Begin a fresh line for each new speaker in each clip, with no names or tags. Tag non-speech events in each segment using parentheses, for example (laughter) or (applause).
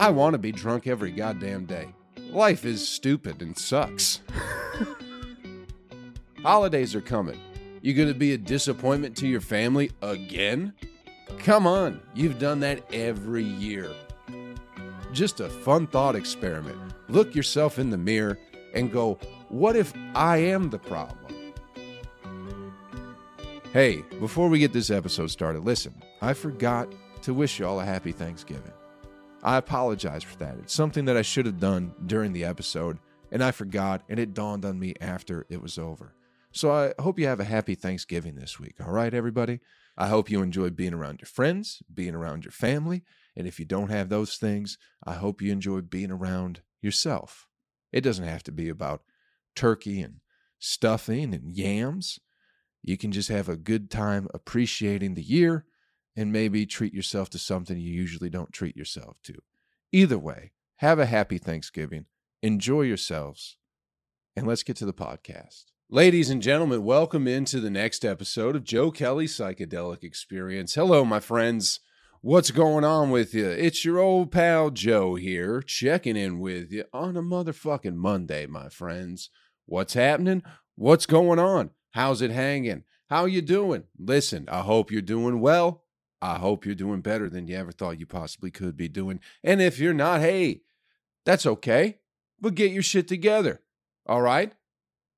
I want to be drunk every goddamn day. Life is stupid and sucks. (laughs) Holidays are coming. You gonna be a disappointment to your family again? Come on, you've done that every year. Just a fun thought experiment. Look yourself in the mirror and go, what if I am the problem? Hey, before we get this episode started, listen, I forgot to wish you all a happy Thanksgiving. I apologize for that. It's something that I should have done during the episode, and I forgot, and it dawned on me after it was over. So I hope you have a happy Thanksgiving this week, all right, everybody? I hope you enjoy being around your friends, being around your family, and if you don't have those things, I hope you enjoy being around yourself. It doesn't have to be about turkey and stuffing and yams. You can just have a good time appreciating the year and maybe treat yourself to something you usually don't treat yourself to. Either way, have a happy Thanksgiving, enjoy yourselves, and let's get to the podcast. Ladies and gentlemen, welcome into the next episode of Joe Kelly's Psychedelic Experience. Hello, my friends. What's going on with you? It's your old pal Joe here, checking in with you on a motherfucking Monday, my friends. What's happening? What's going on? How's it hanging? How you doing? Listen, I hope you're doing well. I hope you're doing better than you ever thought you possibly could be doing. And if you're not, hey, that's okay. But get your shit together. All right?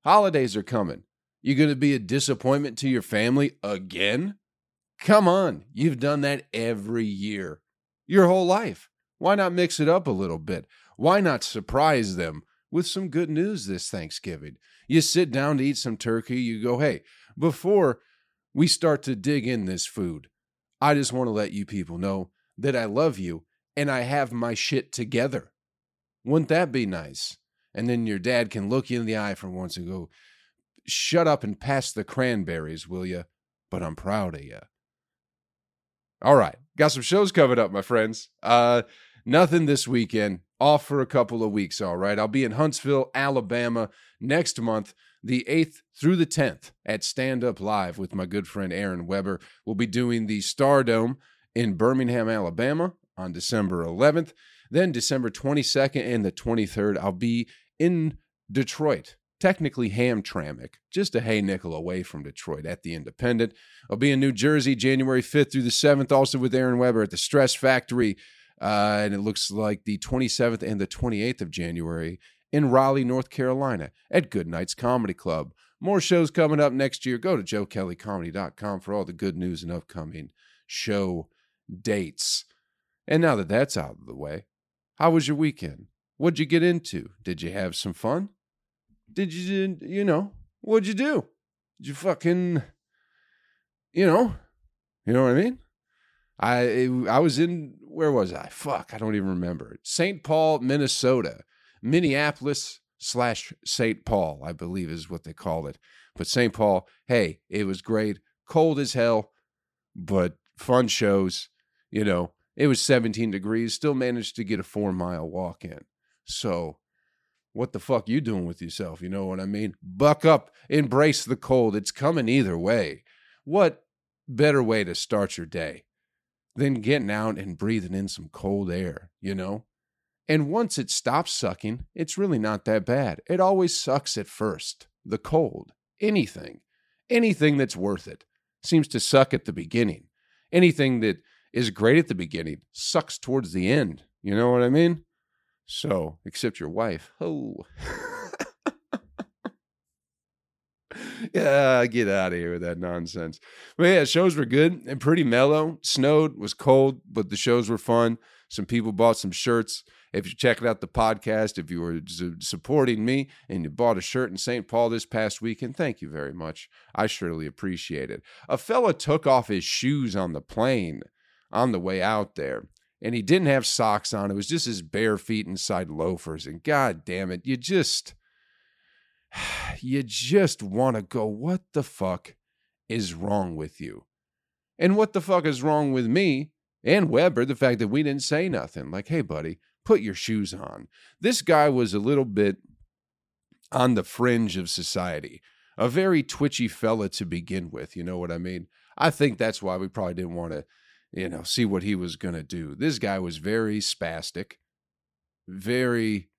Holidays are coming. You're going to be a disappointment to your family again? Come on. You've done that every year, your whole life. Why not mix it up a little bit? Why not surprise them with some good news this Thanksgiving? You sit down to eat some turkey, you go, hey, before we start to dig in this food, I just want to let you people know that I love you and I have my shit together. Wouldn't that be nice? And then your dad can look you in the eye for once and go, Shut up and pass the cranberries, will you? But I'm proud of you. All right. Got some shows covered up, my friends. Uh, nothing this weekend. Off for a couple of weeks, all right. I'll be in Huntsville, Alabama next month, the 8th through the 10th at Stand Up Live with my good friend Aaron Weber. We'll be doing the Stardome in Birmingham, Alabama on December 11th. Then December 22nd and the 23rd, I'll be in Detroit, technically Hamtramck, just a hay nickel away from Detroit at the Independent. I'll be in New Jersey January 5th through the 7th, also with Aaron Weber at the Stress Factory. Uh, and it looks like the 27th and the 28th of January in Raleigh, North Carolina at Good Nights Comedy Club. More shows coming up next year. Go to joekellycomedy.com for all the good news and upcoming show dates. And now that that's out of the way, how was your weekend? What'd you get into? Did you have some fun? Did you, you know, what'd you do? Did you fucking, you know, you know what I mean? I I was in where was I? Fuck, I don't even remember. St. Paul, Minnesota, Minneapolis slash St. Paul, I believe is what they called it. But St. Paul, hey, it was great. Cold as hell, but fun shows. You know, it was 17 degrees. Still managed to get a four mile walk in. So, what the fuck you doing with yourself? You know what I mean? Buck up, embrace the cold. It's coming either way. What better way to start your day than getting out and breathing in some cold air, you know? And once it stops sucking, it's really not that bad. It always sucks at first. The cold, anything, anything that's worth it seems to suck at the beginning. Anything that is great at the beginning sucks towards the end. You know what I mean? So, except your wife. (laughs) Oh. yeah, get out of here with that nonsense. But yeah, shows were good and pretty mellow. Snowed, was cold, but the shows were fun. Some people bought some shirts. If you're checking out the podcast, if you were supporting me and you bought a shirt in St. Paul this past weekend, thank you very much. I surely appreciate it. A fella took off his shoes on the plane on the way out there and he didn't have socks on. It was just his bare feet inside loafers. And god damn it, you just (sighs) you just want to go, what the fuck is wrong with you? And what the fuck is wrong with me and Weber? The fact that we didn't say nothing. Like, hey, buddy, put your shoes on. This guy was a little bit on the fringe of society, a very twitchy fella to begin with. You know what I mean? I think that's why we probably didn't want to you know, see what he was going to do. This guy was very spastic, very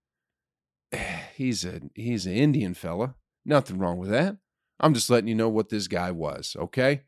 (sighs) he's a he's an Indian fella. Nothing wrong with that. I'm just letting you know what this guy was, okay?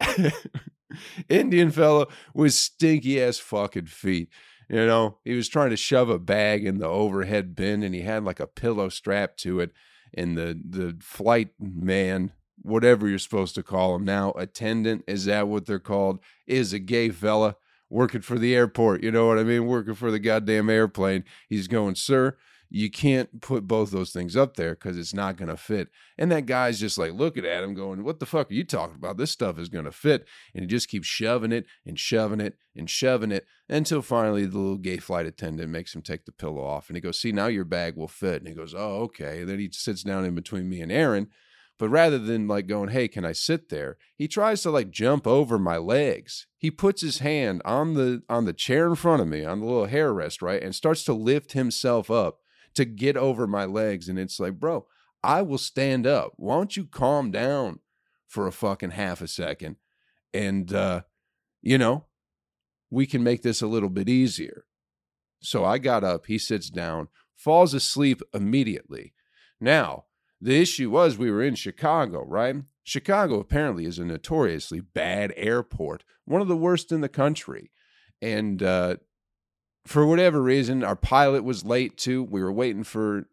(laughs) Indian fella with stinky ass fucking feet. You know, he was trying to shove a bag in the overhead bin and he had like a pillow strapped to it. And the, the flight man, whatever you're supposed to call him now, attendant, is that what they're called? Is a gay fella working for the airport. You know what I mean? Working for the goddamn airplane. He's going, Sir, you can't put both those things up there because it's not going to fit. And that guy's just like looking at him, going, What the fuck are you talking about? This stuff is going to fit. And he just keeps shoving it and shoving it and shoving it until finally the little gay flight attendant makes him take the pillow off. And he goes, See, now your bag will fit. And he goes, Oh, okay. And then he sits down in between me and Aaron. But rather than like going, Hey, can I sit there? He tries to like jump over my legs. He puts his hand on the on the chair in front of me, on the little hair rest, right? And starts to lift himself up to get over my legs. And it's like, bro, I will stand up. Why don't you calm down for a fucking half a second? And, uh, you know, we can make this a little bit easier. So I got up, he sits down, falls asleep immediately. Now, the issue was we were in Chicago, right? Chicago apparently is a notoriously bad airport, one of the worst in the country. And uh, for whatever reason, our pilot was late too. We were waiting for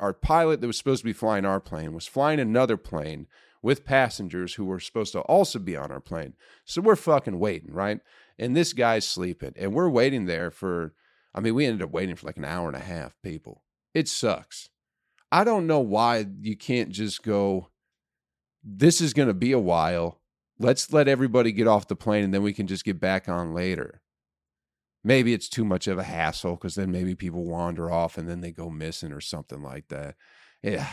our pilot that was supposed to be flying our plane was flying another plane with passengers who were supposed to also be on our plane. So we're fucking waiting, right? And this guy's sleeping, and we're waiting there for. I mean, we ended up waiting for like an hour and a half. People, it sucks. I don't know why you can't just go. This is going to be a while. Let's let everybody get off the plane, and then we can just get back on later maybe it's too much of a hassle because then maybe people wander off and then they go missing or something like that. Yeah.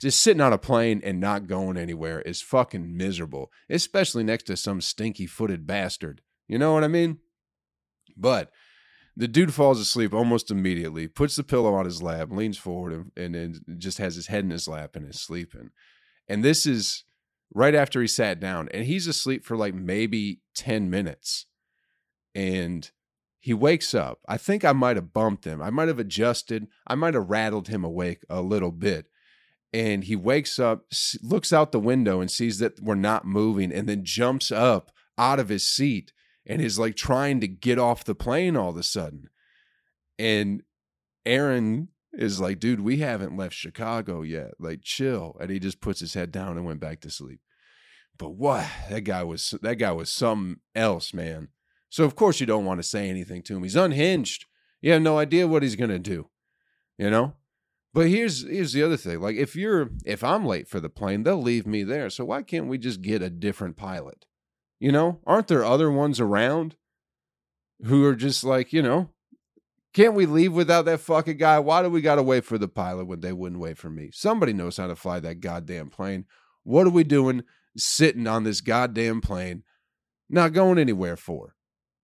Just sitting on a plane and not going anywhere is fucking miserable, especially next to some stinky footed bastard. You know what I mean? But the dude falls asleep almost immediately, puts the pillow on his lap, leans forward, and, and just has his head in his lap and is sleeping. And this is right after he sat down, and he's asleep for like maybe 10 minutes. And he wakes up. I think I might have bumped him. I might have adjusted. I might have rattled him awake a little bit. And he wakes up, looks out the window and sees that we're not moving, and then jumps up out of his seat and is like trying to get off the plane all of a sudden. And Aaron is like, dude, we haven't left Chicago yet. Like, chill. And he just puts his head down and went back to sleep. But what? That guy was that guy was something else, man. So of course you don't want to say anything to him. He's unhinged. You have no idea what he's gonna do. You know? But here's here's the other thing. Like if you're if I'm late for the plane, they'll leave me there. So why can't we just get a different pilot? You know? Aren't there other ones around who are just like, you know, can't we leave without that fucking guy? Why do we gotta wait for the pilot when they wouldn't wait for me? Somebody knows how to fly that goddamn plane. What are we doing sitting on this goddamn plane, not going anywhere for?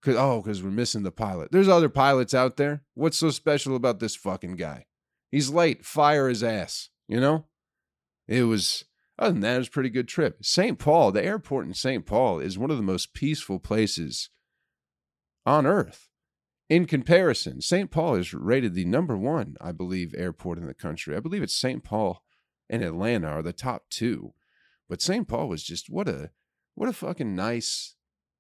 Cause oh, because we're missing the pilot. There's other pilots out there. What's so special about this fucking guy? He's late. Fire his ass. You know? It was other than that, it was a pretty good trip. St. Paul, the airport in St. Paul is one of the most peaceful places on earth. In comparison, St. Paul is rated the number one, I believe, airport in the country. I believe it's St. Paul and Atlanta are the top two. But St. Paul was just what a what a fucking nice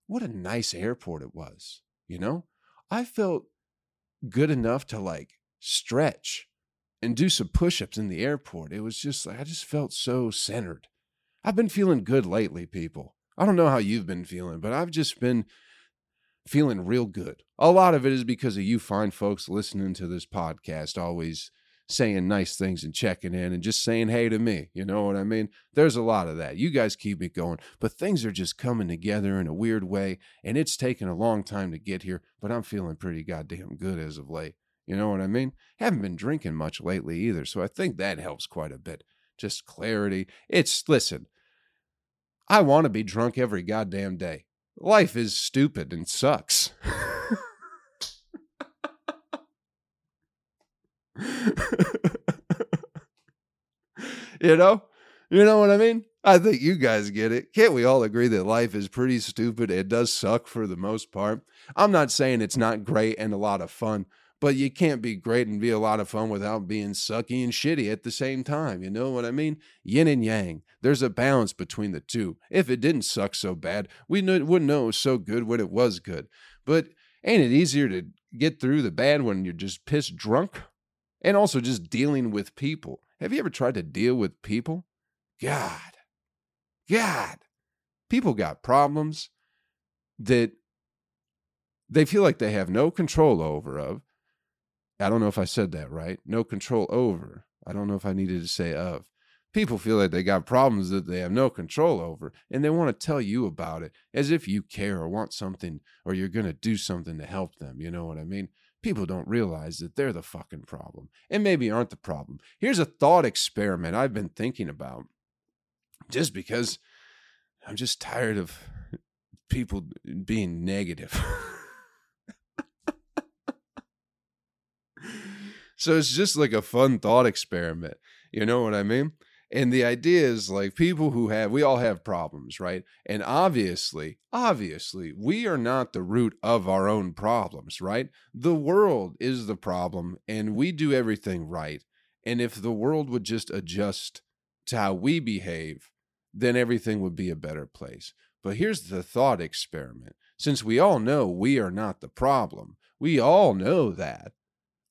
what a nice airport it was. You know, I felt good enough to like stretch and do some push ups in the airport. It was just like, I just felt so centered. I've been feeling good lately, people. I don't know how you've been feeling, but I've just been feeling real good. A lot of it is because of you fine folks listening to this podcast, always saying nice things and checking in and just saying hey to me. You know what I mean? There's a lot of that. You guys keep it going, but things are just coming together in a weird way. And it's taken a long time to get here, but I'm feeling pretty goddamn good as of late. You know what I mean? Haven't been drinking much lately either. So I think that helps quite a bit. Just clarity. It's, listen, I want to be drunk every goddamn day. Life is stupid and sucks. (laughs) (laughs) you know? You know what I mean? I think you guys get it. Can't we all agree that life is pretty stupid? It does suck for the most part. I'm not saying it's not great and a lot of fun, but you can't be great and be a lot of fun without being sucky and shitty at the same time. You know what I mean? Yin and yang. There's a balance between the two. If it didn't suck so bad, we wouldn't know it was so good when it was good. But ain't it easier to get through the bad when you're just pissed drunk? And also just dealing with people. Have you ever tried to deal with people? God. God. People got problems that they feel like they have no control over of. I don't know if I said that right. No control over. I don't know if I needed to say of. People feel like they got problems that they have no control over, and they want to tell you about it as if you care or want something or you're going to do something to help them. You know what I mean? People don't realize that they're the fucking problem and maybe aren't the problem. Here's a thought experiment I've been thinking about just because I'm just tired of people being negative. (laughs) so it's just like a fun thought experiment. You know what I mean? And the idea is like people who have, we all have problems, right? And obviously, obviously, we are not the root of our own problems, right? The world is the problem, and we do everything right. And if the world would just adjust to how we behave, then everything would be a better place. But here's the thought experiment. Since we all know we are not the problem, we all know that.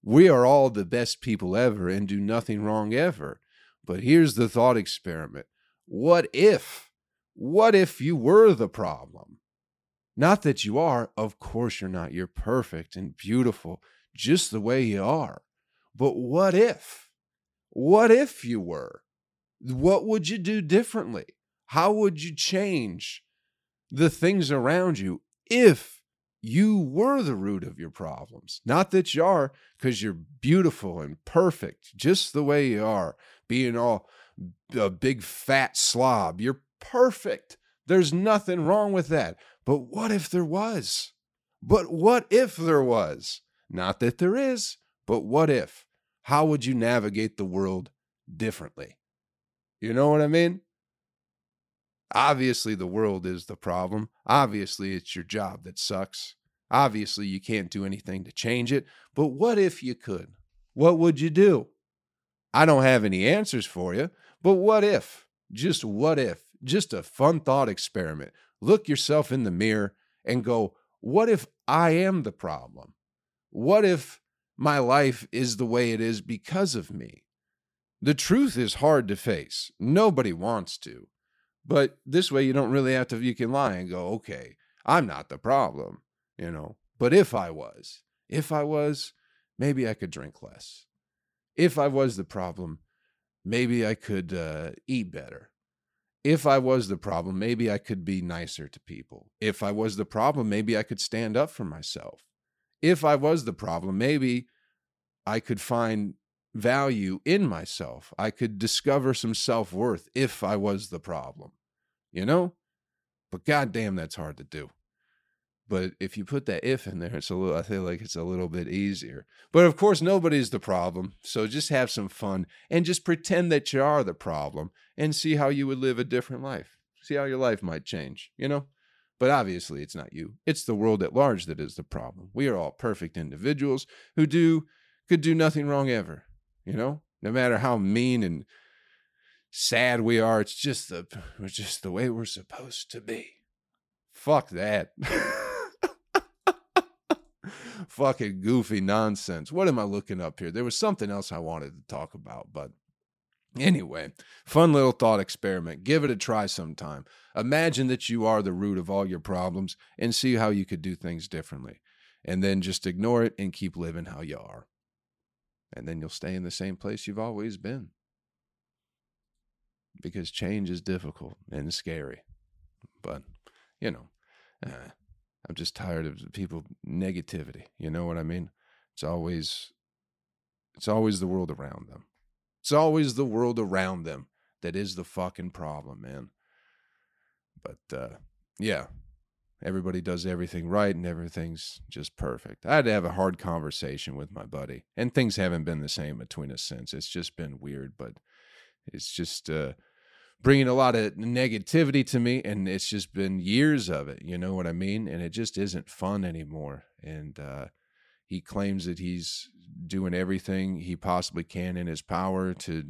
We are all the best people ever and do nothing wrong ever. But here's the thought experiment. What if? What if you were the problem? Not that you are, of course you're not. You're perfect and beautiful just the way you are. But what if? What if you were? what would you do differently? How would you change the things around you if you were the root of your problems? Not that you are, because you're beautiful and perfect just the way you are, being all a big fat slob. You're perfect. There's nothing wrong with that. But what if there was? But what if there was? Not that there is, but what if? How would you navigate the world differently? You know what I mean? Obviously, the world is the problem. Obviously, it's your job that sucks. Obviously, you can't do anything to change it. But what if you could? What would you do? I don't have any answers for you, but what if? Just what if? Just a fun thought experiment. Look yourself in the mirror and go, what if I am the problem? What if my life is the way it is because of me? The truth is hard to face. Nobody wants to. But this way, you don't really have to, you can lie and go, okay, I'm not the problem, you know. But if I was, if I was, maybe I could drink less. If I was the problem, maybe I could uh, eat better. If I was the problem, maybe I could be nicer to people. If I was the problem, maybe I could stand up for myself. If I was the problem, maybe I could find value in myself. I could discover some self worth if I was the problem, you know? But goddamn, that's hard to do. But if you put that if in there, it's a little, I feel like it's a little bit easier. But of course, nobody's the problem. So just have some fun and just pretend that you are the problem and see how you would live a different life. See how your life might change, you know? But obviously, it's not you. It's the world at large that is the problem. We are all perfect individuals who do could do nothing wrong ever you know no matter how mean and sad we are it's just the it's just the way we're supposed to be fuck that (laughs) fucking goofy nonsense what am i looking up here there was something else i wanted to talk about but Anyway, fun little thought experiment. Give it a try sometime. Imagine that you are the root of all your problems and see how you could do things differently. And then just ignore it and keep living how you are and then you'll stay in the same place you've always been. Because change is difficult and scary. But, you know, uh, I'm just tired of people negativity. You know what I mean? It's always it's always the world around them. It's always the world around them that is the fucking problem, man. But uh yeah, everybody does everything right and everything's just perfect. I had to have a hard conversation with my buddy, and things haven't been the same between us since. It's just been weird, but it's just uh, bringing a lot of negativity to me and it's just been years of it you know what i mean? And it just isn't fun anymore and uh, he claims that he's doing everything he possibly can in his power to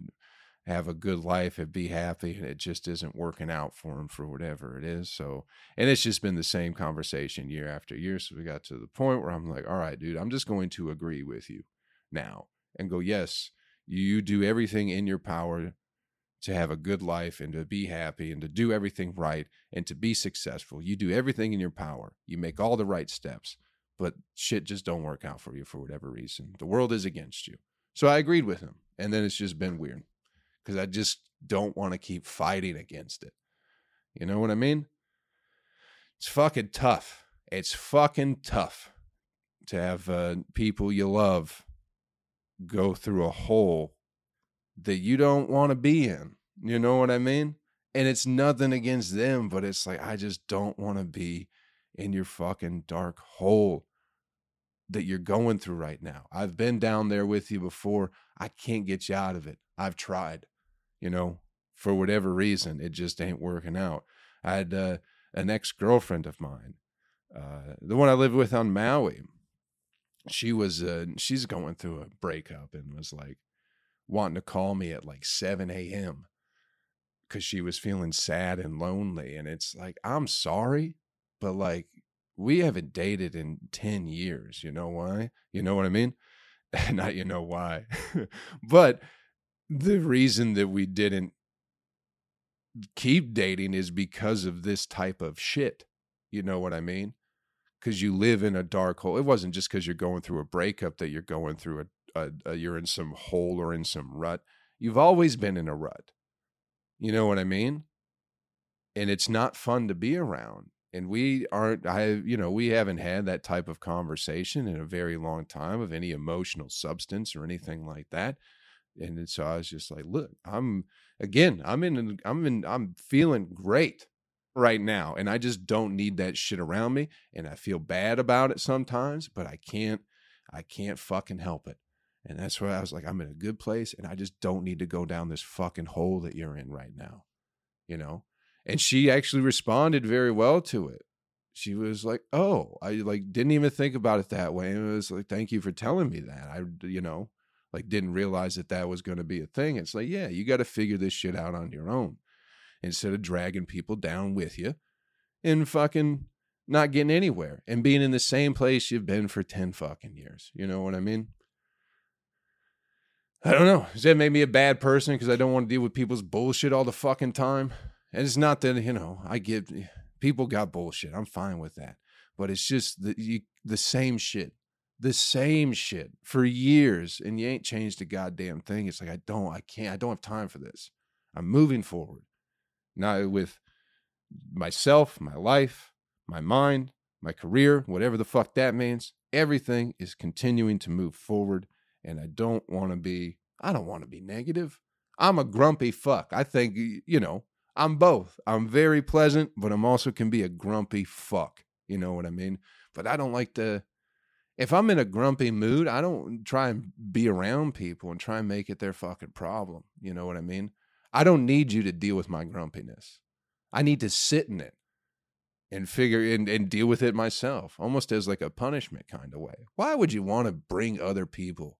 have a good life and be happy and it just isn't working out for him for whatever it is so and it's just been the same conversation year after year so we got to the point where i'm like all right dude i'm just going to agree with you now and go yes you do everything in your power to have a good life and to be happy and to do everything right and to be successful you do everything in your power you make all the right steps but shit just don't work out for you for whatever reason the world is against you so i agreed with him and then it's just been weird because I just don't want to keep fighting against it. You know what I mean? It's fucking tough. It's fucking tough to have uh, people you love go through a hole that you don't want to be in. You know what I mean? And it's nothing against them, but it's like, I just don't want to be in your fucking dark hole that you're going through right now. I've been down there with you before. I can't get you out of it. I've tried you know, for whatever reason, it just ain't working out. I had uh, an ex girlfriend of mine, uh, the one I lived with on Maui. She was, uh, she's going through a breakup and was like wanting to call me at like 7 a.m. because she was feeling sad and lonely. And it's like, I'm sorry, but like, we haven't dated in 10 years. You know why? You know what I mean? (laughs) Not you know why. (laughs) but the reason that we didn't keep dating is because of this type of shit. You know what I mean? Because you live in a dark hole. It wasn't just because you're going through a breakup that you're going through a, a, a, you're in some hole or in some rut. You've always been in a rut. You know what I mean? And it's not fun to be around. And we aren't, I, you know, we haven't had that type of conversation in a very long time of any emotional substance or anything like that and so I was just like, look, I'm again, I'm in, I'm in, I'm feeling great right now, and I just don't need that shit around me, and I feel bad about it sometimes, but I can't, I can't fucking help it, and that's why I was like, I'm in a good place, and I just don't need to go down this fucking hole that you're in right now, you know. And she actually responded very well to it. She was like, "Oh, I like didn't even think about it that way." And it was like, "Thank you for telling me that." I, you know, like didn't realize that that was going to be a thing. It's like, yeah, you got to figure this shit out on your own instead of dragging people down with you and fucking not getting anywhere and being in the same place you've been for 10 fucking years. You know what I mean? I don't know. Does that make me a bad person because I don't want to deal with people's bullshit all the fucking time? And it's not that, you know, I get people got bullshit. I'm fine with that. But it's just the, you, the same shit the same shit for years and you ain't changed a goddamn thing. It's like, I don't, I can't, I don't have time for this. I'm moving forward. Not with myself, my life, my mind, my career, whatever the fuck that means. Everything is continuing to move forward. And I don't want to be, I don't want to be negative. I'm a grumpy fuck. I think, you know, I'm both. I'm very pleasant, but I'm also can be a grumpy fuck. You know what I mean? But I don't like to if I'm in a grumpy mood, I don't try and be around people and try and make it their fucking problem. You know what I mean? I don't need you to deal with my grumpiness. I need to sit in it and figure and, and deal with it myself, almost as like a punishment kind of way. Why would you want to bring other people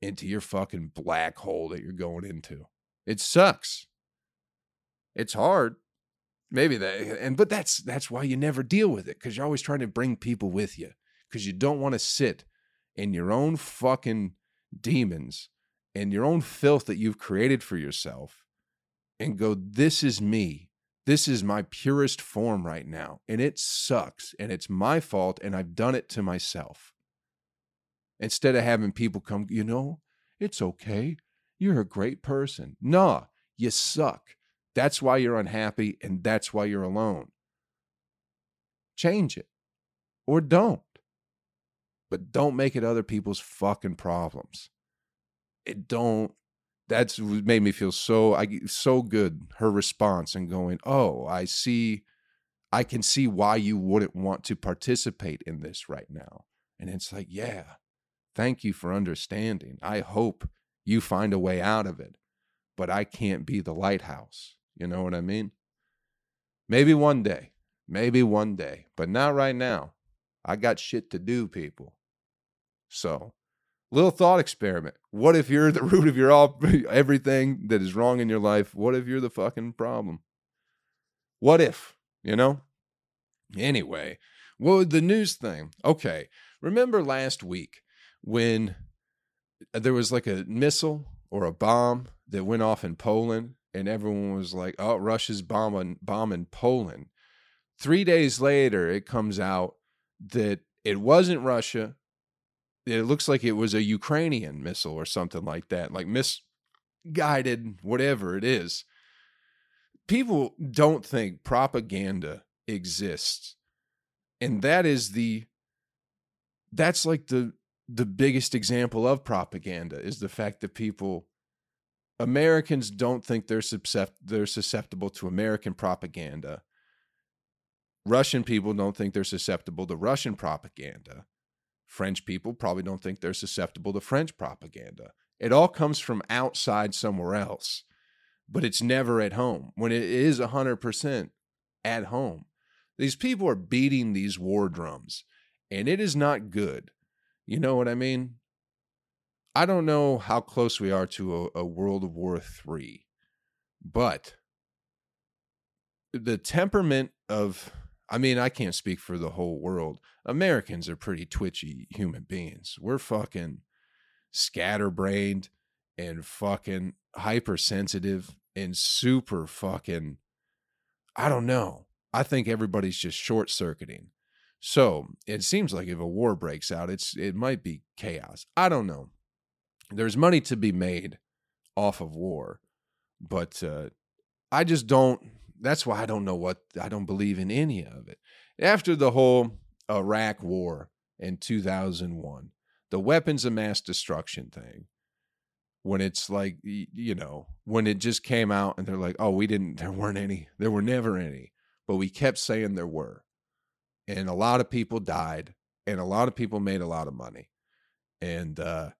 into your fucking black hole that you're going into? It sucks. It's hard. Maybe that eh, and but that's that's why you never deal with it because you're always trying to bring people with you because you don't want to sit in your own fucking demons and your own filth that you've created for yourself and go, This is me. This is my purest form right now. And it sucks. And it's my fault. And I've done it to myself. Instead of having people come, you know, it's okay. You're a great person. Nah, you suck. That's why you're unhappy. And that's why you're alone. Change it or don't but don't make it other people's fucking problems. It don't. That's made me feel so I so good. Her response and going, oh, I see. I can see why you wouldn't want to participate in this right now. And it's like, yeah, thank you for understanding. I hope you find a way out of it, but I can't be the lighthouse. You know what I mean? Maybe one day. Maybe one day, but not right now. I got shit to do, people. So, little thought experiment. What if you're the (laughs) root of your all (laughs) everything that is wrong in your life? What if you're the fucking problem? What if, you know? Anyway, well, the news thing. Okay. Remember last week when uh, there was like a missile or a bomb that went off in Poland and everyone was like, "Oh, Russia's bombing bombing Poland." 3 days later, it comes out that it wasn't Russia. It looks like it was a Ukrainian missile or something like that, like misguided, whatever it is. People don't think propaganda exists. And that is the that's like the the biggest example of propaganda is the fact that people Americans don't think they're suscept- they're susceptible to American propaganda. Russian people don't think they're susceptible to Russian propaganda. French people probably don't think they're susceptible to French propaganda. It all comes from outside somewhere else, but it's never at home. When it is 100% at home, these people are beating these war drums, and it is not good. You know what I mean? I don't know how close we are to a, a World War III, but the temperament of I mean, I can't speak for the whole world. Americans are pretty twitchy human beings. We're fucking scatterbrained and fucking hypersensitive and super fucking I don't know. I think everybody's just short circuiting. So it seems like if a war breaks out, it's it might be chaos. I don't know. There's money to be made off of war, but uh, I just don't. That's why I don't know what I don't believe in any of it. After the whole Iraq War in 2001, the weapons of mass destruction thing, when it's like you know when it just came out and they're like, oh, we didn't, there weren't any, there were never any, but we kept saying there were, and a lot of people died, and a lot of people made a lot of money, and uh,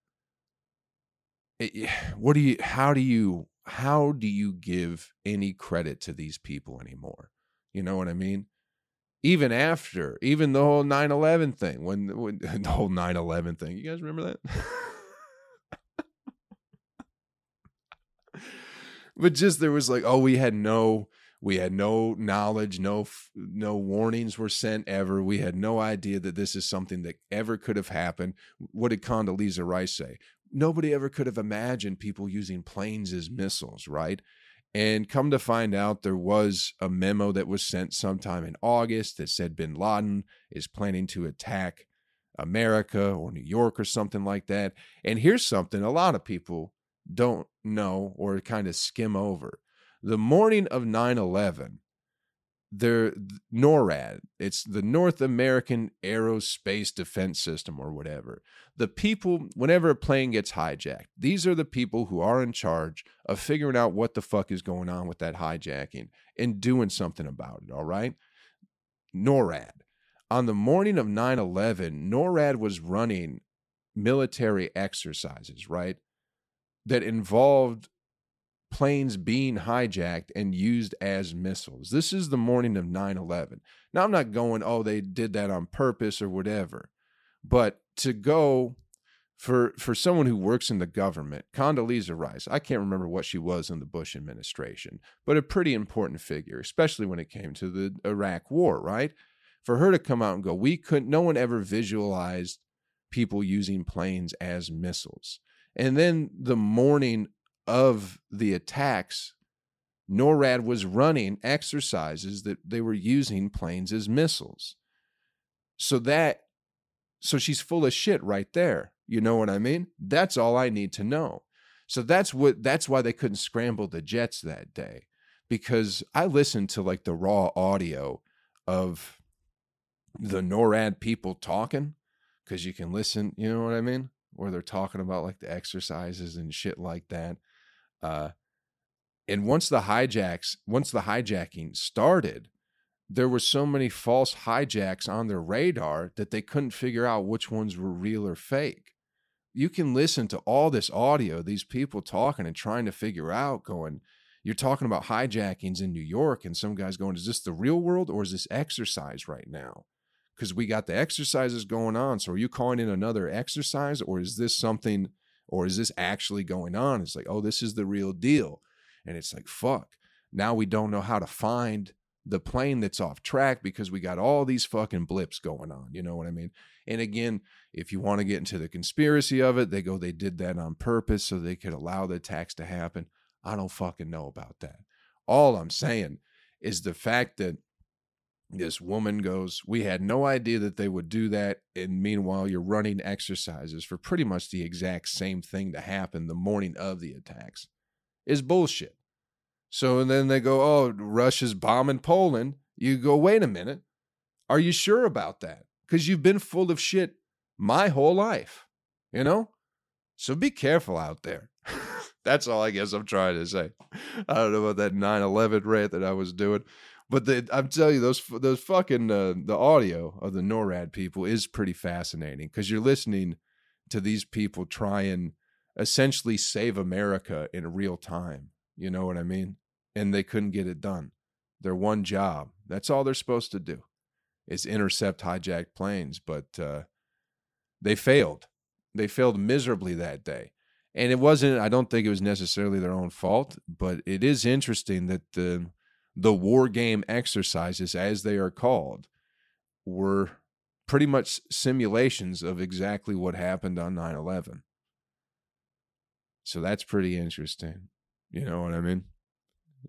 it, (sighs) what do you how do you how do you give any credit to these people anymore? You know what i mean? Even after even the whole 9-11 thing when, when (laughs) the whole 9-11 thing you guys remember that? (laughs) But just there was like oh we had no we had no knowledge no no warnings were sent ever we had no idea that this is something that ever could have happened what did condoleezza rice say nobody ever could have imagined people using planes as missiles, right? And come to find out, there was a memo that was sent sometime in August that said bin Laden is planning to attack America or New York or something like that. And here's something a lot of people don't know or kind of skim over. The morning of 9 11, they're NORAD. It's the North American Aerospace Defense System or whatever. The people, whenever a plane gets hijacked, these are the people who are in charge of figuring out what the fuck is going on with that hijacking and doing something about it. All right. NORAD. On the morning of 9 11, NORAD was running military exercises, right? That involved planes being hijacked and used as missiles. This is the morning of 9 11. Now, I'm not going, oh, they did that on purpose or whatever, but to go for for someone who works in the government, Condoleezza Rice, I can't remember what she was in the Bush administration, but a pretty important figure, especially when it came to the Iraq war, right? For her to come out and go, we couldn't, no one ever visualized people using planes as missiles. And then the morning of the attacks, NORAD was running exercises that they were using planes as missiles. So that, so she's full of shit right there. You know what I mean? That's all I need to know. So that's what, that's why they couldn't scramble the jets that day because I listened to like the raw audio of the NORAD people talking because you can listen, you know what I mean? Where they're talking about like the exercises and shit like that. Uh, and once the hijacks, once the hijacking started, there were so many false hijacks on their radar that they couldn't figure out which ones were real or fake. You can listen to all this audio, these people talking and trying to figure out, going, You're talking about hijackings in New York, and some guys going, Is this the real world or is this exercise right now? Because we got the exercises going on. So are you calling in another exercise or is this something, or is this actually going on? It's like, Oh, this is the real deal. And it's like, Fuck. Now we don't know how to find the plane that's off track because we got all these fucking blips going on. You know what I mean? And again, if you want to get into the conspiracy of it, they go, they did that on purpose so they could allow the attacks to happen. I don't fucking know about that. All I'm saying is the fact that this woman goes, We had no idea that they would do that. And meanwhile, you're running exercises for pretty much the exact same thing to happen the morning of the attacks is bullshit. So and then they go, Oh, Russia's bombing Poland. You go, Wait a minute. Are you sure about that? Because you've been full of shit my whole life, you know? So be careful out there. (laughs) That's all I guess I'm trying to say. I don't know about that 9/11 rant that I was doing, but the, I'm telling you those those fucking uh, the audio of the NORAD people is pretty fascinating because you're listening to these people try and essentially save America in real time. You know what I mean? And they couldn't get it done. Their one job, that's all they're supposed to do, is intercept hijacked planes. But uh, they failed. They failed miserably that day. And it wasn't, I don't think it was necessarily their own fault, but it is interesting that the, the war game exercises, as they are called, were pretty much simulations of exactly what happened on 9 11. So that's pretty interesting. You know what I mean?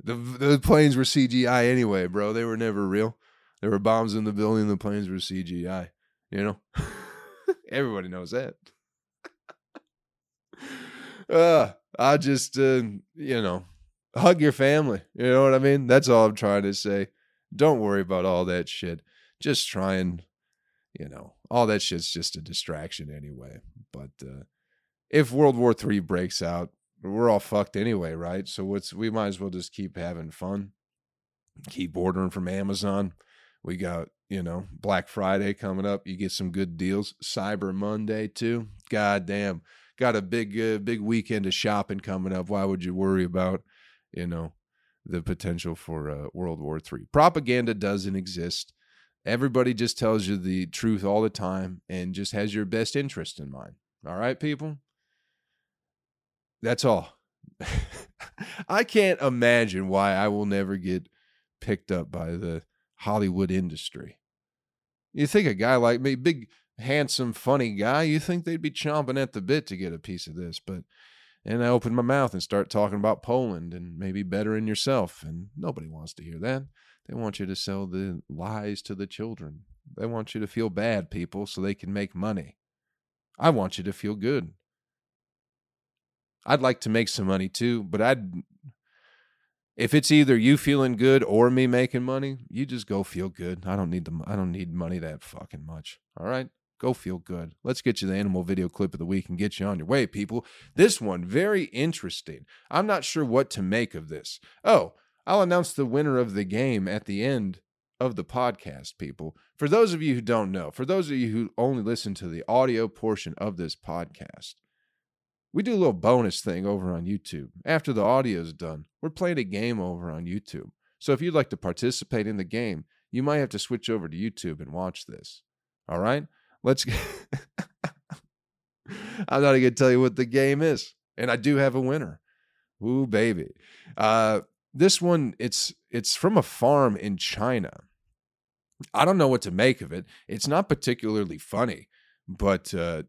The the planes were CGI anyway, bro. They were never real. There were bombs in the building. The planes were CGI. You know, (laughs) everybody knows that. (laughs) uh, I just, uh, you know, hug your family. You know what I mean? That's all I'm trying to say. Don't worry about all that shit. Just try and, you know, all that shit's just a distraction anyway. But uh, if World War Three breaks out, we're all fucked anyway, right? So what's we might as well just keep having fun, keep ordering from Amazon. We got you know Black Friday coming up. You get some good deals. Cyber Monday too. God damn, got a big uh, big weekend of shopping coming up. Why would you worry about you know the potential for uh, World War Three? Propaganda doesn't exist. Everybody just tells you the truth all the time and just has your best interest in mind. All right, people. That's all. (laughs) I can't imagine why I will never get picked up by the Hollywood industry. You think a guy like me, big, handsome, funny guy, you think they'd be chomping at the bit to get a piece of this, but and I open my mouth and start talking about Poland and maybe bettering yourself, and nobody wants to hear that. They want you to sell the lies to the children. They want you to feel bad, people, so they can make money. I want you to feel good. I'd like to make some money too, but I'd if it's either you feeling good or me making money, you just go feel good. I don't need the I don't need money that fucking much. All right? Go feel good. Let's get you the animal video clip of the week and get you on your way, people. This one very interesting. I'm not sure what to make of this. Oh, I'll announce the winner of the game at the end of the podcast, people. For those of you who don't know, for those of you who only listen to the audio portion of this podcast, we do a little bonus thing over on YouTube. After the audio is done, we're playing a game over on YouTube. So if you'd like to participate in the game, you might have to switch over to YouTube and watch this. All right? Let's (laughs) I'm not going to tell you what the game is. And I do have a winner. Ooh, baby. Uh, this one, it's it's from a farm in China. I don't know what to make of it. It's not particularly funny, but uh,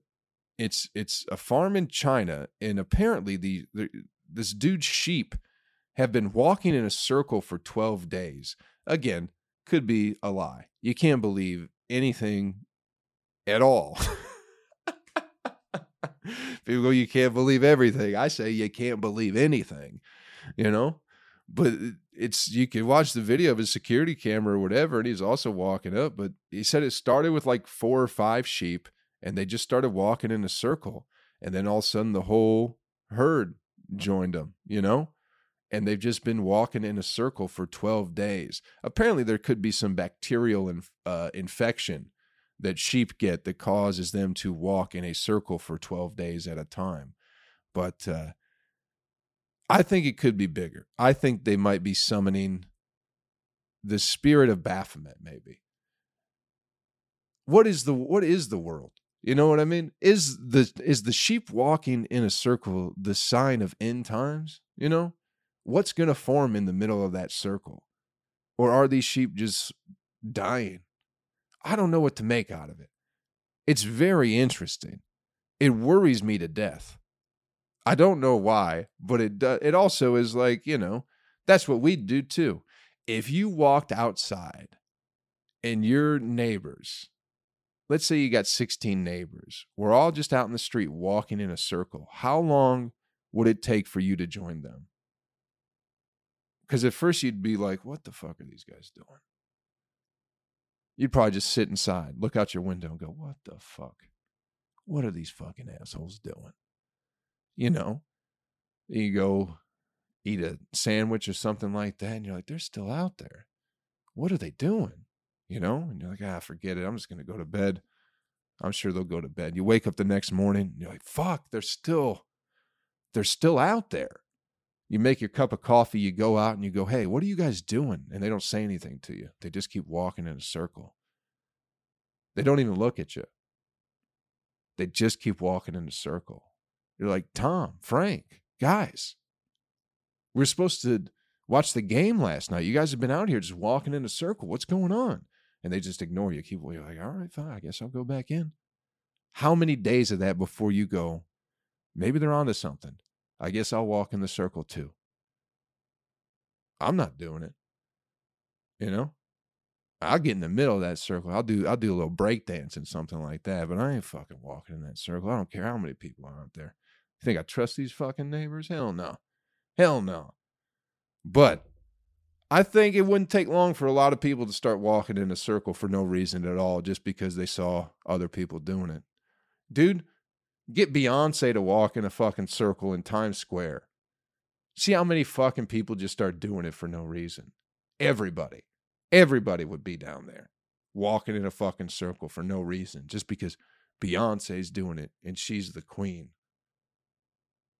it's it's a farm in China, and apparently the, the this dude's sheep have been walking in a circle for 12 days. Again, could be a lie. You can't believe anything at all. (laughs) People go, you can't believe everything. I say you can't believe anything, you know? But it's you can watch the video of his security camera or whatever, and he's also walking up. But he said it started with like four or five sheep and they just started walking in a circle and then all of a sudden the whole herd joined them you know and they've just been walking in a circle for 12 days apparently there could be some bacterial inf- uh, infection that sheep get that causes them to walk in a circle for 12 days at a time but uh, I think it could be bigger. I think they might be summoning the spirit of Baphomet, maybe. What is the what is the world? You know what I mean? Is the is the sheep walking in a circle the sign of end times? You know? What's gonna form in the middle of that circle? Or are these sheep just dying? I don't know what to make out of it. It's very interesting. It worries me to death. I don't know why, but it do, it also is like, you know, that's what we'd do too. If you walked outside and your neighbors, let's say you got 16 neighbors, we're all just out in the street walking in a circle, how long would it take for you to join them? Because at first you'd be like, what the fuck are these guys doing? You'd probably just sit inside, look out your window, and go, what the fuck? What are these fucking assholes doing? You know, you go eat a sandwich or something like that, and you're like, they're still out there. What are they doing? You know, and you're like, ah, forget it. I'm just gonna go to bed. I'm sure they'll go to bed. You wake up the next morning, and you're like, fuck, they're still, they're still out there. You make your cup of coffee, you go out and you go, hey, what are you guys doing? And they don't say anything to you. They just keep walking in a circle. They don't even look at you. They just keep walking in a circle. You're like, Tom, Frank, guys, we are supposed to watch the game last night. You guys have been out here just walking in a circle. What's going on? And they just ignore you. Keep you're like, all right, fine. I guess I'll go back in. How many days of that before you go, maybe they're onto something? I guess I'll walk in the circle too. I'm not doing it. You know? I'll get in the middle of that circle. I'll do I'll do a little break dance and something like that, but I ain't fucking walking in that circle. I don't care how many people are out there. You think I trust these fucking neighbors? Hell no. Hell no. But I think it wouldn't take long for a lot of people to start walking in a circle for no reason at all, just because they saw other people doing it. Dude, get Beyonce to walk in a fucking circle in Times Square. See how many fucking people just start doing it for no reason. Everybody. Everybody would be down there walking in a fucking circle for no reason, just because Beyonce's doing it and she's the queen.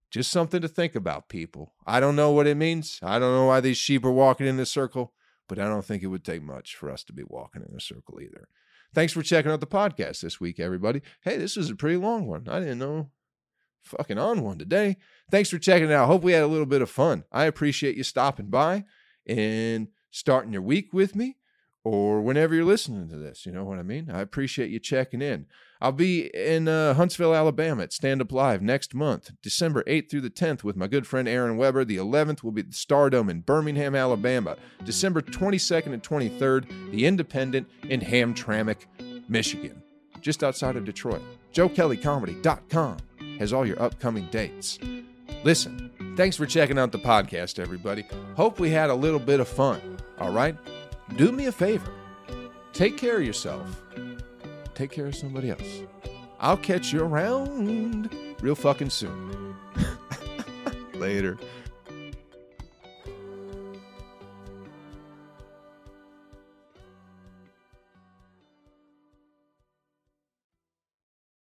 Just something to think about, people. I don't know what it means. I don't know why these sheep are walking in this circle, but I don't think it would take much for us to be walking in a circle either. Thanks for checking out the podcast this week, everybody. Hey, this is a pretty long one. I didn't know. Fucking on one today. Thanks for checking it out. Hope we had a little bit of fun. I appreciate you stopping by and starting your week with me or whenever you're listening to this. You know what I mean? I appreciate you checking in. I'll be in uh, Huntsville, Alabama at Stand Up Live next month, December 8th through the 10th, with my good friend Aaron Weber. The 11th will be the Stardome in Birmingham, Alabama. December 22nd and 23rd, the Independent in Hamtramck, Michigan, just outside of Detroit. JoeKellyComedy.com has all your upcoming dates. Listen, thanks for checking out the podcast, everybody. Hope we had a little bit of fun. All right? Do me a favor. Take care of yourself. Take care of somebody else. I'll catch you around real fucking soon. (laughs) Later.